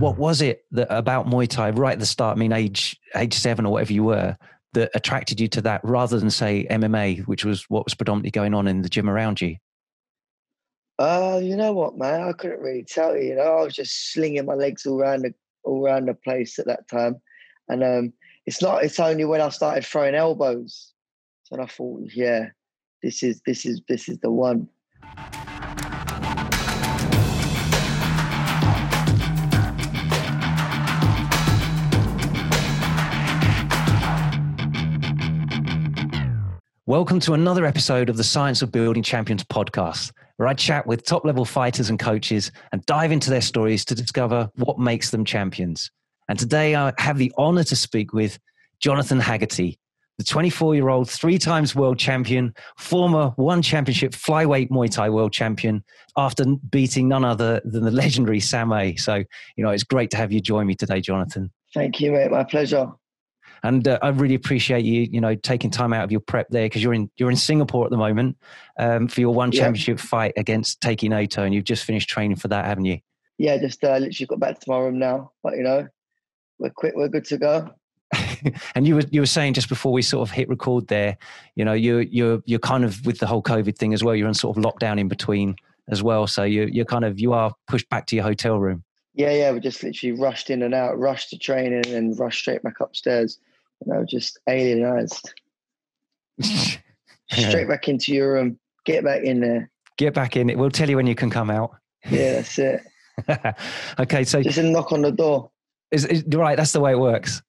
what was it that about Muay Thai right at the start? I mean, age age seven or whatever you were, that attracted you to that rather than say MMA, which was what was predominantly going on in the gym around you? Uh, you know what, man? I couldn't really tell you. You know, I was just slinging my legs all around the all around the place at that time, and um, it's not. It's only when I started throwing elbows, so I thought, yeah, this is this is this is the one. Welcome to another episode of the Science of Building Champions podcast, where I chat with top level fighters and coaches and dive into their stories to discover what makes them champions. And today I have the honor to speak with Jonathan Haggerty, the 24 year old, three times world champion, former one championship flyweight Muay Thai world champion, after beating none other than the legendary Sam A. So, you know, it's great to have you join me today, Jonathan. Thank you, mate. My pleasure. And uh, I really appreciate you, you know, taking time out of your prep there because you're in you're in Singapore at the moment um, for your one championship yeah. fight against Taiki Naito, and you've just finished training for that, haven't you? Yeah, just uh, literally got back to my room now. But you know, we're quick, we're good to go. and you were you were saying just before we sort of hit record there, you know, you you're you're kind of with the whole COVID thing as well. You're in sort of lockdown in between as well, so you you're kind of you are pushed back to your hotel room. Yeah, yeah, we just literally rushed in and out, rushed to training, and rushed straight back upstairs you know, just alienized. Straight back into your room. Get back in there. Get back in. It. We'll tell you when you can come out. Yeah, that's it. okay, so just a knock on the door. Is, is right? That's the way it works.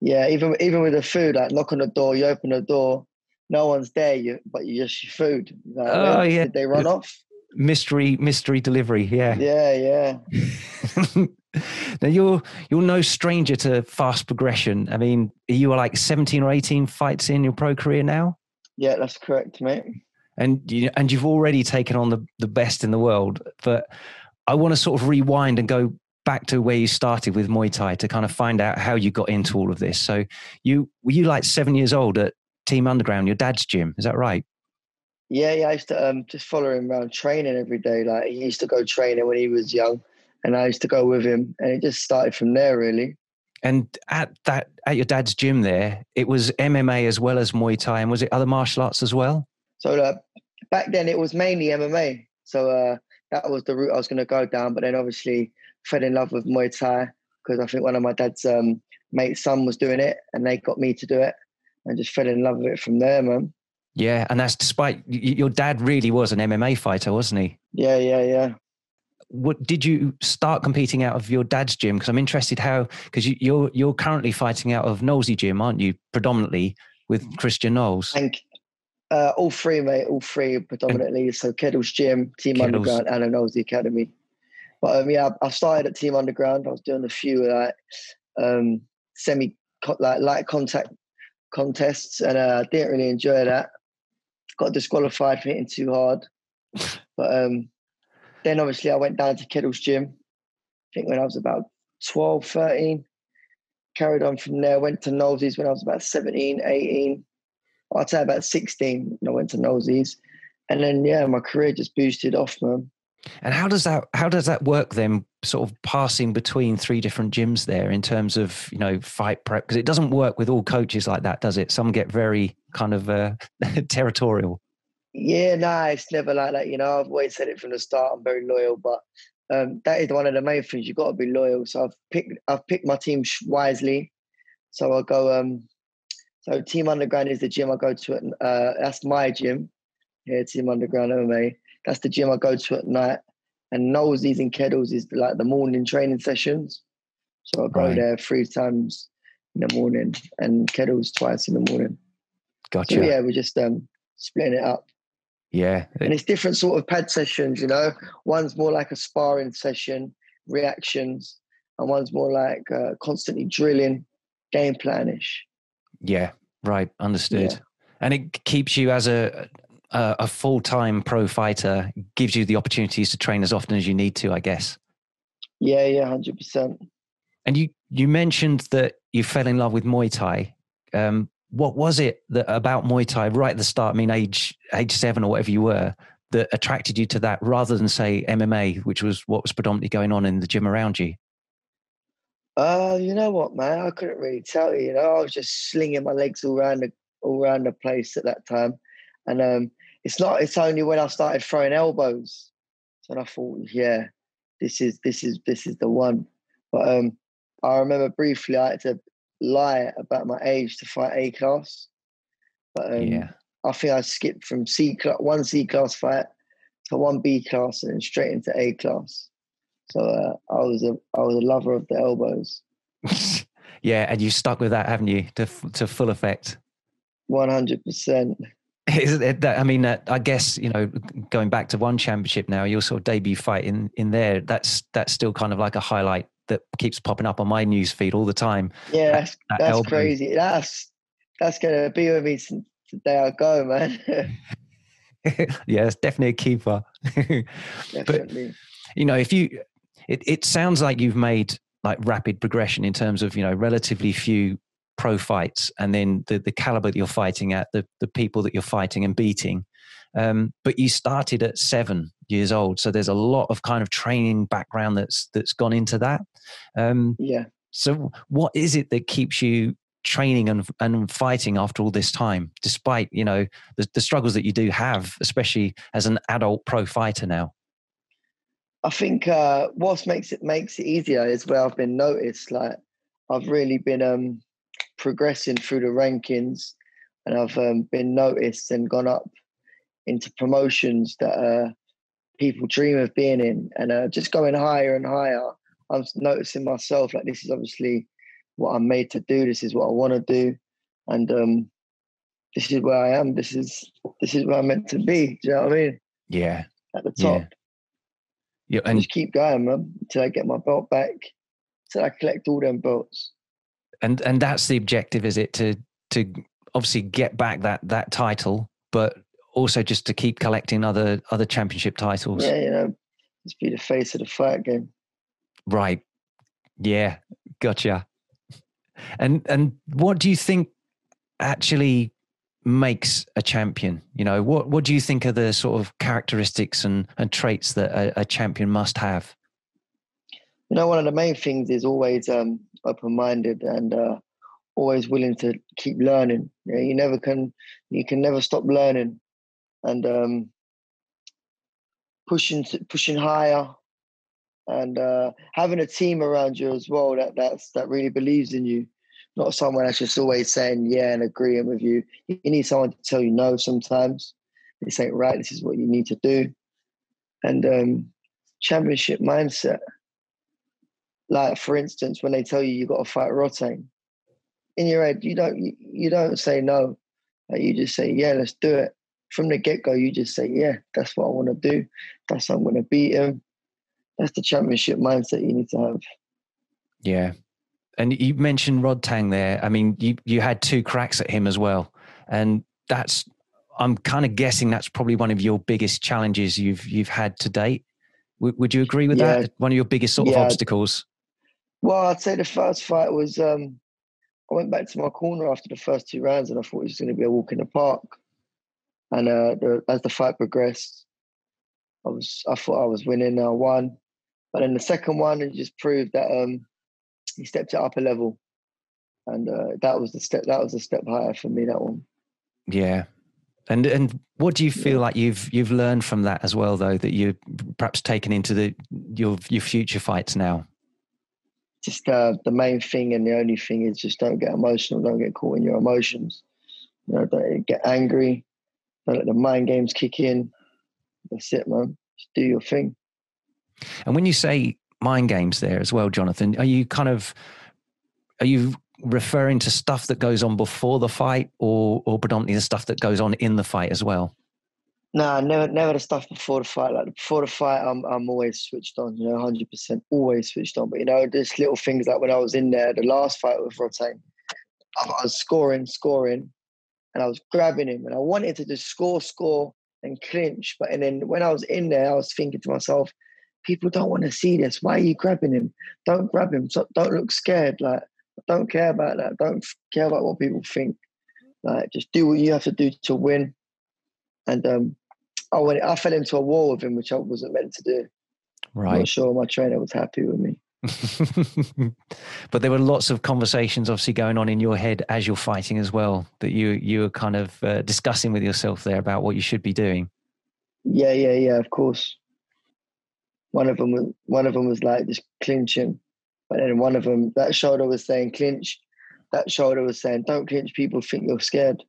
Yeah, even even with the food, like knock on the door, you open the door, no one's there, you but you just your food. Oh yeah, did they run off? Mystery mystery delivery. Yeah. Yeah, yeah. now you're you're no stranger to fast progression. I mean, you were like 17 or 18 fights in your pro career now. Yeah, that's correct, mate. And you and you've already taken on the the best in the world. But I want to sort of rewind and go back to where you started with Muay Thai to kind of find out how you got into all of this. So you were you like seven years old at Team Underground, your dad's gym, is that right? Yeah, yeah. I used to um, just follow him around training every day. Like he used to go training when he was young and I used to go with him, and it just started from there, really. And at that, at your dad's gym there, it was MMA as well as Muay Thai, and was it other martial arts as well? So uh, back then, it was mainly MMA. So uh, that was the route I was going to go down. But then, obviously, fell in love with Muay Thai because I think one of my dad's um, mate's son was doing it, and they got me to do it, and just fell in love with it from there, man. Yeah, and that's despite your dad really was an MMA fighter, wasn't he? Yeah, yeah, yeah what did you start competing out of your dad's gym? Because I'm interested how because you, are you're, you're currently fighting out of Knowlesy gym, aren't you? Predominantly with Christian Knowles. Thank uh, all three, mate. All three predominantly. And so Keddle's gym, Team Keddles. Underground, and Knowlesy Academy. But um, yeah, I, I started at Team Underground. I was doing a few like um, semi like light contact contests, and uh, I didn't really enjoy that. Got disqualified for hitting too hard. But um, then obviously I went down to Keddle's gym, I think when I was about 12, 13. Carried on from there, went to Knowlesy's when I was about 17, 18. I'd say about 16 when I went to Knowlesy's. And then yeah, my career just boosted off, man. And how does that how does that work then? Sort of passing between three different gyms there in terms of you know fight prep because it doesn't work with all coaches like that, does it? Some get very kind of uh, territorial. Yeah, nah, it's never like that. You know, I've always said it from the start. I'm very loyal, but um, that is one of the main things. You've got to be loyal. So I've picked I've picked my team wisely. So I go. Um, so Team Underground is the gym I go to. At, uh, that's my gym. Yeah, Team Underground MMA. That's the gym I go to at night. And Knowlesy's and Keddles is like the morning training sessions. So I go right. there three times in the morning and Keddles twice in the morning. Gotcha. So yeah, we're just um, splitting it up. Yeah. And it's different sort of pad sessions, you know. One's more like a sparring session, reactions, and one's more like uh, constantly drilling, game planish. Yeah, right. Understood. Yeah. And it keeps you as a a, a full time pro fighter, gives you the opportunities to train as often as you need to, I guess. Yeah, yeah, hundred percent. And you you mentioned that you fell in love with Muay Thai. Um, what was it that about Muay Thai right at the start? I mean, age age seven or whatever you were, that attracted you to that rather than say MMA, which was what was predominantly going on in the gym around you? Uh, you know what, man? I couldn't really tell you. You know, I was just slinging my legs all around the all around the place at that time, and um, it's not. It's only when I started throwing elbows, and I thought, yeah, this is this is this is the one. But um, I remember briefly I had to lie about my age to fight A class. But um, yeah. I think I skipped from C class, one C class fight to one B class and then straight into A class. So uh, I was a I was a lover of the elbows. yeah, and you stuck with that, haven't you, to to full effect? One hundred percent. Is that I mean, uh, I guess you know, going back to one championship now, your sort of debut fight in in there. That's that's still kind of like a highlight that keeps popping up on my news feed all the time. Yeah, that's, that, that that's crazy. That's that's gonna be with me since the day I go, man. yeah, it's definitely a keeper. definitely. But you know, if you, it it sounds like you've made like rapid progression in terms of you know relatively few pro fights and then the, the caliber that you're fighting at, the, the people that you're fighting and beating. Um, but you started at seven years old, so there's a lot of kind of training background that's that's gone into that. Um, yeah. So, what is it that keeps you training and and fighting after all this time, despite you know the, the struggles that you do have, especially as an adult pro fighter now? I think uh, what makes it makes it easier is where I've been noticed. Like I've really been um, progressing through the rankings, and I've um, been noticed and gone up into promotions that uh, people dream of being in, and uh, just going higher and higher. I'm noticing myself like this is obviously what I'm made to do. This is what I want to do, and um, this is where I am. This is this is where I'm meant to be. Do you know what I mean? Yeah, at the top. Yeah, yeah and just keep going, man, until I get my belt back. Until I collect all them belts and and that's the objective, is it to to obviously get back that that title, but also just to keep collecting other other championship titles. Yeah, you know, just be the face of the fight game. Right. Yeah, gotcha. And and what do you think actually makes a champion? You know, what what do you think are the sort of characteristics and and traits that a, a champion must have? You know, one of the main things is always um, open minded and uh, always willing to keep learning. You, know, you never can you can never stop learning and um, pushing pushing higher and uh, having a team around you as well that that's that really believes in you. Not someone that's just always saying yeah and agreeing with you. You need someone to tell you no sometimes. They say right, this is what you need to do. And um, championship mindset like for instance, when they tell you you got to fight Rodtang, in your head you don't you, you don't say no. Like you just say yeah, let's do it. From the get go, you just say yeah, that's what I want to do. That's how I'm going to beat him. That's the championship mindset you need to have. Yeah, and you mentioned Rodtang there. I mean, you you had two cracks at him as well, and that's I'm kind of guessing that's probably one of your biggest challenges you've you've had to date. W- would you agree with yeah. that? One of your biggest sort of obstacles. Well, I'd say the first fight was um, I went back to my corner after the first two rounds and I thought it was going to be a walk in the park. And uh, the, as the fight progressed, I was I thought I was winning. I won, but then the second one it just proved that um, he stepped it up a level, and uh, that was the step. That was a step higher for me. That one. Yeah, and and what do you feel like you've you've learned from that as well, though, that you're perhaps taken into the your your future fights now? just uh, the main thing and the only thing is just don't get emotional, don't get caught in your emotions. You know, don't get angry, don't let the mind games kick in. That's it, man. Just do your thing. And when you say mind games there as well, Jonathan, are you kind of are you referring to stuff that goes on before the fight or or predominantly the stuff that goes on in the fight as well? Nah, never, never the stuff before the fight. Like before the fight, I'm, I'm always switched on. You know, hundred percent, always switched on. But you know, there's little things like when I was in there, the last fight with Rodtang, I was scoring, scoring, and I was grabbing him, and I wanted to just score, score, and clinch. But and then when I was in there, I was thinking to myself, people don't want to see this. Why are you grabbing him? Don't grab him. So don't look scared. Like, don't care about that. Don't care about what people think. Like, just do what you have to do to win. And um, I went, I fell into a wall with him, which I wasn't meant to do. Right. I'm not sure my trainer was happy with me. but there were lots of conversations obviously going on in your head as you're fighting as well that you you were kind of uh, discussing with yourself there about what you should be doing. Yeah yeah yeah of course. One of them was one of them was like just clinching but then one of them that shoulder was saying clinch that shoulder was saying don't clinch people think you're scared.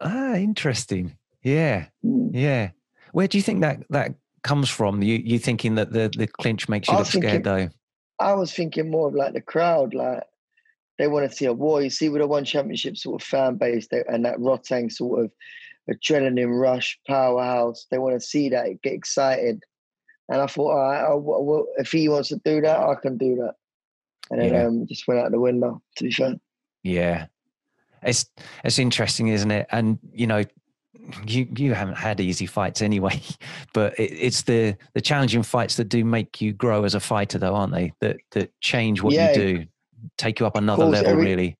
Ah interesting. Yeah. Mm. yeah. Where do you think that that comes from? You you thinking that the the clinch makes you look thinking, scared though? I was thinking more of like the crowd, like they want to see a war. You see, with a one championship sort of fan base they, and that Rodtang sort of adrenaline rush powerhouse, they want to see that, get excited. And I thought, all right, well, if he wants to do that, I can do that. And then yeah. um, just went out the window. To be fair. Yeah, it's it's interesting, isn't it? And you know, you you haven't had easy fights anyway, but it, it's the the challenging fights that do make you grow as a fighter, though, aren't they? That that change what yeah, you do, take you up another course, level, every, really.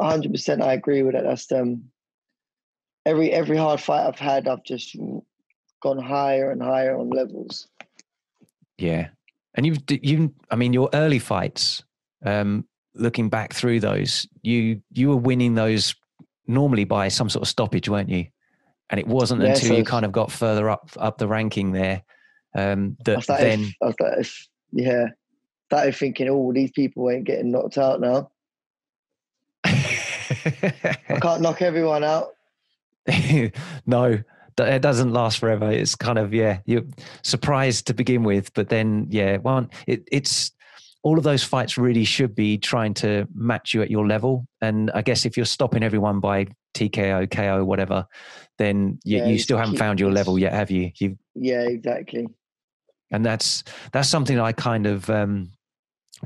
hundred percent, I agree with that. That's um, every every hard fight I've had, I've just gone higher and higher on levels. Yeah, and you've you, I mean, your early fights, um, looking back through those, you you were winning those normally by some sort of stoppage, weren't you? And it wasn't yeah, until so you kind of got further up up the ranking there um, that I then I started, yeah started thinking oh these people ain't getting knocked out now. I can't knock everyone out. No it doesn't last forever. It's kind of yeah you're surprised to begin with but then yeah one it, it's all of those fights really should be trying to match you at your level. And i guess if you're stopping everyone by TKO, KO, whatever, then you, yeah, you still haven't found your level yet, have you? You yeah, exactly. And that's that's something I kind of um,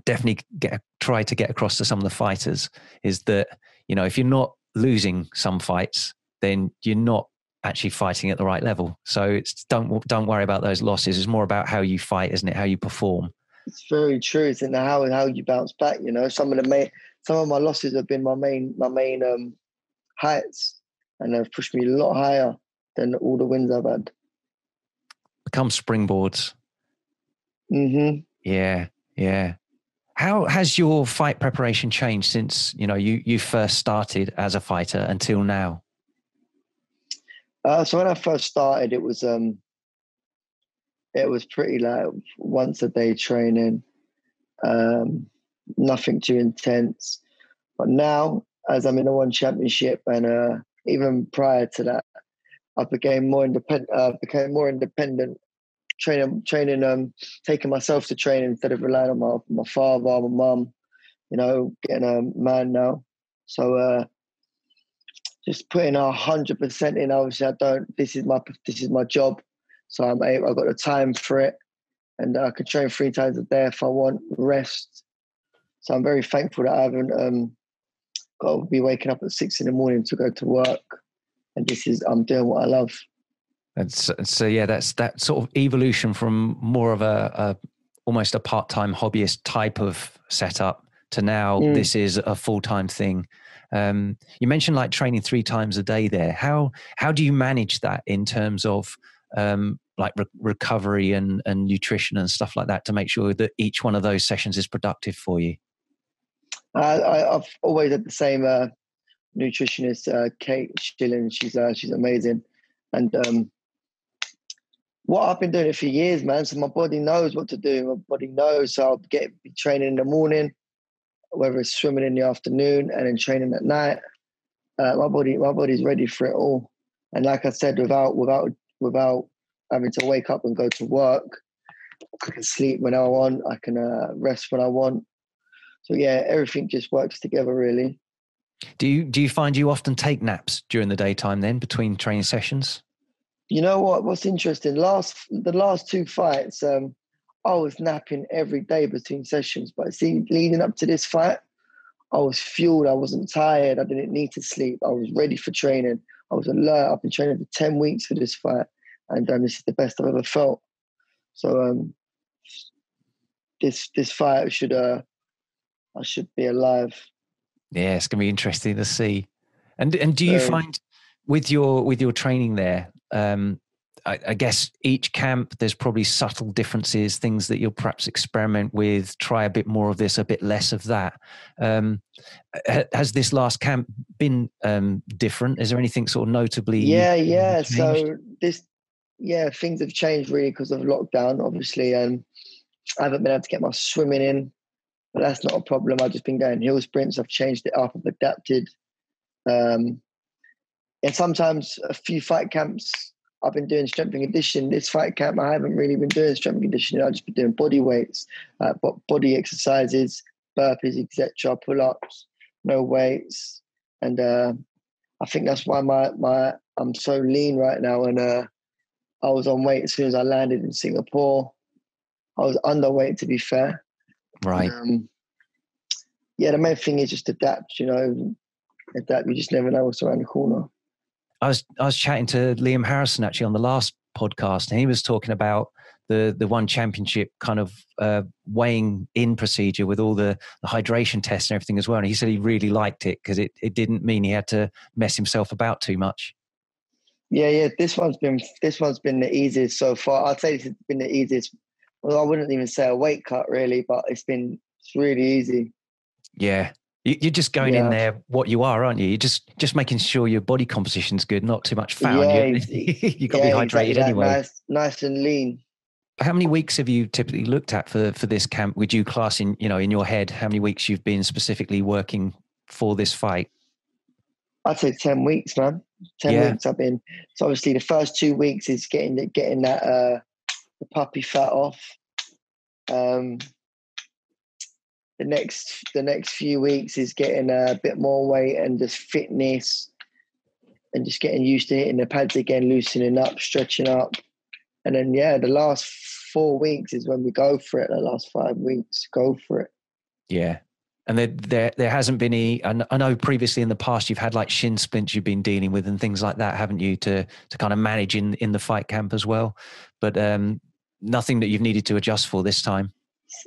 definitely get try to get across to some of the fighters is that you know if you're not losing some fights, then you're not actually fighting at the right level. So it's don't don't worry about those losses. It's more about how you fight, isn't it? How you perform. It's very true. It's in the how how you bounce back. You know, some of the main some of my losses have been my main my main um heights and they've pushed me a lot higher than all the wins I've had. Become springboards. Mm-hmm. Yeah, yeah. How has your fight preparation changed since you know you you first started as a fighter until now? Uh, so when I first started, it was um, it was pretty like once a day training, um, nothing too intense. But now as I'm in the one championship, and uh, even prior to that, I became more independent. Uh, became more independent, training, training, um, taking myself to train instead of relying on my my father, my mum. You know, getting a man now. So uh, just putting a hundred percent in. Obviously, I don't. This is my this is my job, so I'm able, I've got the time for it, and I can train three times a day if I want. Rest. So I'm very thankful that I haven't um, got to be waking up at six in the morning to go to work, and this is I'm doing what I love. And so, so yeah, that's that sort of evolution from more of a, a almost a part-time hobbyist type of setup to now mm. this is a full-time thing. Um, you mentioned like training three times a day there. How how do you manage that in terms of um, like re- recovery and, and nutrition and stuff like that to make sure that each one of those sessions is productive for you? I, have always had the same uh, nutritionist, uh, Kate Schilling. She's uh, she's amazing, and um, what I've been doing it for years, man. So my body knows what to do. My body knows. So I'll get be training in the morning, whether it's swimming in the afternoon and then training at night. Uh, my body, my body's ready for it all. And like I said, without without without having to wake up and go to work, I can sleep when I want. I can uh, rest when I want so yeah, everything just works together really. Do you do you find you often take naps during the daytime then between training sessions? You know what? What's interesting? Last the last two fights, um, I was napping every day between sessions. But see, leading up to this fight, I was fueled. I wasn't tired. I didn't need to sleep. I was ready for training. I was alert. I've been training for ten weeks for this fight, and um, this is the best I've ever felt. So um, this this fight should uh, I should be alive. Yeah, it's gonna be interesting to see. And and do you find with your with your training there, um, I, I, guess each camp there's probably subtle differences, things that you'll perhaps experiment with, try a bit more of this, a bit less of that. Um, has this last camp been um, different? Is there anything sort of notably? Yeah, yeah. Changed? So this, yeah, things have changed really because of lockdown, obviously, and I haven't been able to get my swimming in, but that's not a problem. I've just been going hill sprints. I've changed it up. I've adapted. Um, and sometimes a few fight camps I've been doing strength and conditioning. This fight camp, I haven't really been doing strength and conditioning. I've just been doing body weights, uh, body exercises, burpees, etc., pull ups, no weights, and uh, I think that's why my my I'm so lean right now. And uh, I was on weight as soon as I landed in Singapore. I was underweight, to be fair. Right. Um, yeah, the main thing is just adapt. You know, adapt. You just never know what's around the corner. I was I was chatting to Liam Harrison actually on the last podcast, and he was talking about the the one championship kind of uh, weighing in procedure with all the, the hydration tests and everything as well. And he said he really liked it because it, it didn't mean he had to mess himself about too much. Yeah, yeah. This one's been this one's been the easiest so far. I'd say it's been the easiest. Well, I wouldn't even say a weight cut really, but it's been it's really easy. Yeah, you're just going yeah. in there what you are, aren't you? You're just just making sure your body composition's good, not too much fat. Yeah, you you got to yeah, be hydrated exactly anyway. Nice, nice and lean. How many weeks have you typically looked at for for this camp? Would you class in you know in your head how many weeks you've been specifically working for this fight? I'd say ten weeks, man. Ten yeah. weeks I've been. So obviously the first two weeks is getting getting that uh the puppy fat off. Um, the next the next few weeks is getting a bit more weight and just fitness and just getting used to hitting the pads again, loosening up, stretching up. And then yeah, the last four weeks is when we go for it. The last five weeks, go for it. Yeah. And there, there, there hasn't been any. I know previously in the past you've had like shin splints you've been dealing with and things like that, haven't you? To to kind of manage in in the fight camp as well, but um, nothing that you've needed to adjust for this time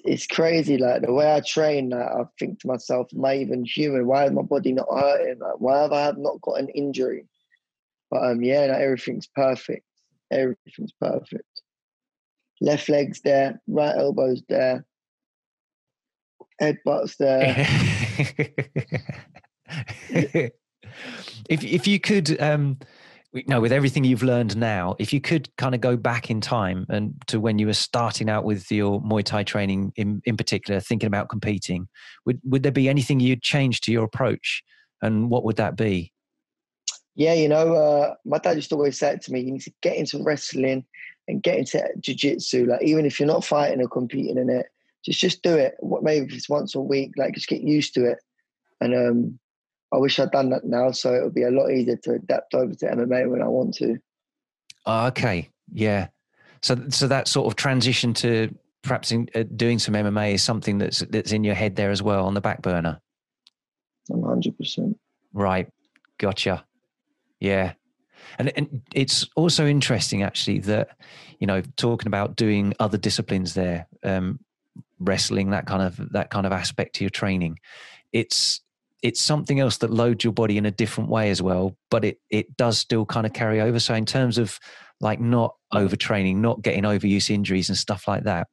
it's crazy. Like the way I train, like, I think to myself, am I even human? Why is my body not hurting? Like, why have I not got an injury? But um, yeah, like, everything's perfect. Everything's perfect. Left leg's there, right elbow's there, headbutt's there. if if you could um no, with everything you've learned now, if you could kind of go back in time and to when you were starting out with your Muay Thai training in, in particular, thinking about competing, would, would there be anything you'd change to your approach? And what would that be? Yeah, you know, uh, my dad used to always say to me, you need to get into wrestling and get into jiu-jitsu. Like, even if you're not fighting or competing in it, just just do it. What maybe it's once a week, like just get used to it. And um, I wish I'd done that now, so it would be a lot easier to adapt over to MMA when I want to. Oh, okay, yeah. So, so that sort of transition to perhaps in, uh, doing some MMA is something that's that's in your head there as well on the back burner. One hundred percent. Right, gotcha. Yeah, and and it's also interesting actually that you know talking about doing other disciplines there, um, wrestling that kind of that kind of aspect to your training. It's it's something else that loads your body in a different way as well but it it does still kind of carry over. So in terms of like not overtraining not getting overuse injuries and stuff like that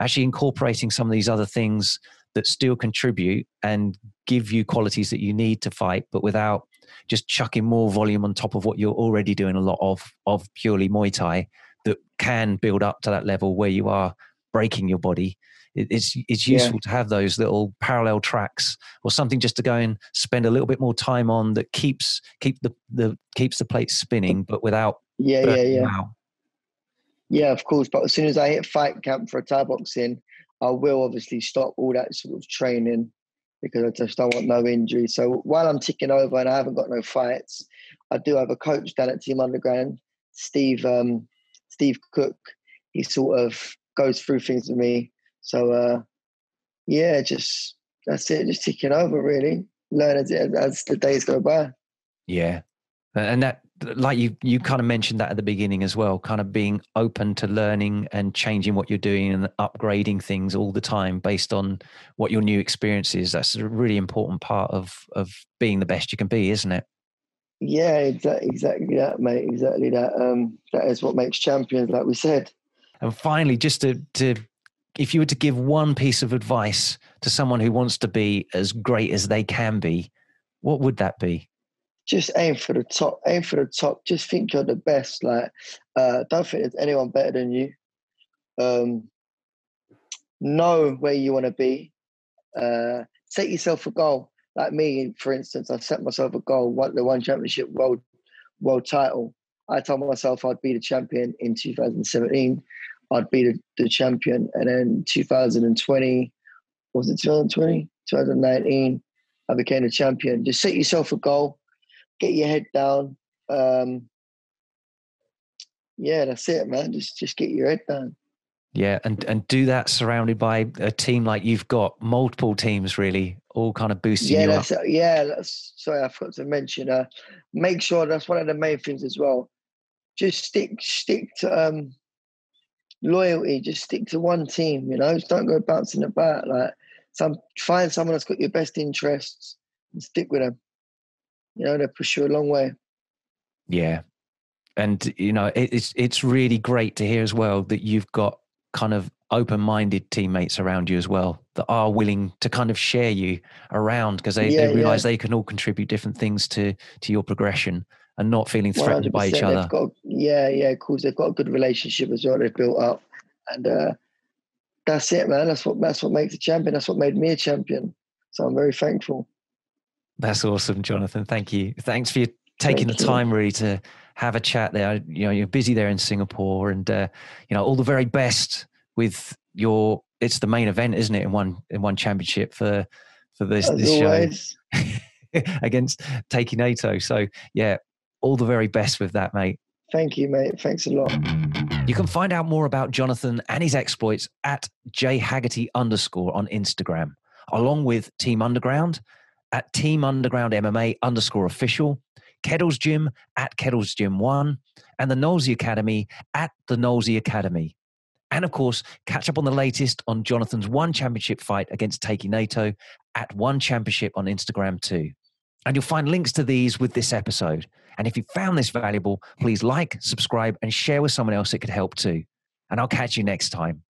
actually incorporating some of these other things that still contribute and give you qualities that you need to fight but without just chucking more volume on top of what you're already doing a lot of of purely muay thai that can build up to that level where you are breaking your body it's it's useful yeah. to have those little parallel tracks or something just to go and spend a little bit more time on that keeps keep the, the keeps the plate spinning but without yeah yeah yeah. yeah of course but as soon as i hit fight camp for a thai boxing i will obviously stop all that sort of training because i just don't want no injury so while i'm ticking over and i haven't got no fights i do have a coach down at team underground steve um, steve cook. He sort of goes through things with me so uh, yeah, just that's it. Just ticking over, really. Learn as, as the days go by. Yeah, and that like you you kind of mentioned that at the beginning as well kind of being open to learning and changing what you're doing and upgrading things all the time based on what your new experience is that's a really important part of of being the best you can be isn't it Yeah, exactly, exactly that, mate. Exactly that. Um, that is what makes champions, like we said. And finally, just to to if you were to give one piece of advice to someone who wants to be as great as they can be, what would that be? Just aim for the top. Aim for the top. Just think you're the best. Like, uh, don't think there's anyone better than you. Um, know where you want to be. Uh, set yourself a goal. Like me, for instance, I set myself a goal, one, the one championship world world title. I told myself I'd be the champion in 2017. I'd be the, the champion. And then 2020, was it 2020? 2019, I became the champion. Just set yourself a goal, get your head down. Um, yeah, that's it, man. Just just get your head down. Yeah, and and do that surrounded by a team like you've got multiple teams really all kind of boosting yeah, you that's, up. Yeah, that's sorry, I forgot to mention. Uh, make sure that's one of the main things as well. Just stick stick to um, loyalty. Just stick to one team. You know, just don't go bouncing about. Like some find someone that's got your best interests and stick with them. You know, they push you a long way. Yeah, and you know it's it's really great to hear as well that you've got kind of open-minded teammates around you as well that are willing to kind of share you around because they, yeah, they realize yeah. they can all contribute different things to to your progression and not feeling threatened by each other got, yeah yeah of course they've got a good relationship as well they've built up and uh, that's it man that's what that's what makes a champion that's what made me a champion so i'm very thankful that's awesome jonathan thank you thanks for taking Thank the time really to have a chat there. You know, you're busy there in Singapore, and uh, you know all the very best with your. It's the main event, isn't it? In one in one championship for for this this show against Taiki Naito. So yeah, all the very best with that, mate. Thank you, mate. Thanks a lot. You can find out more about Jonathan and his exploits at jhaggerty underscore on Instagram, along with Team Underground at Team Underground MMA underscore official Keddles Gym at Keddles Gym One, and the Knowlesy Academy at the Knowlesy Academy. And of course, catch up on the latest on Jonathan's one championship fight against Taiki Naito at one championship on Instagram too. And you'll find links to these with this episode. And if you found this valuable, please like, subscribe, and share with someone else it could help too. And I'll catch you next time.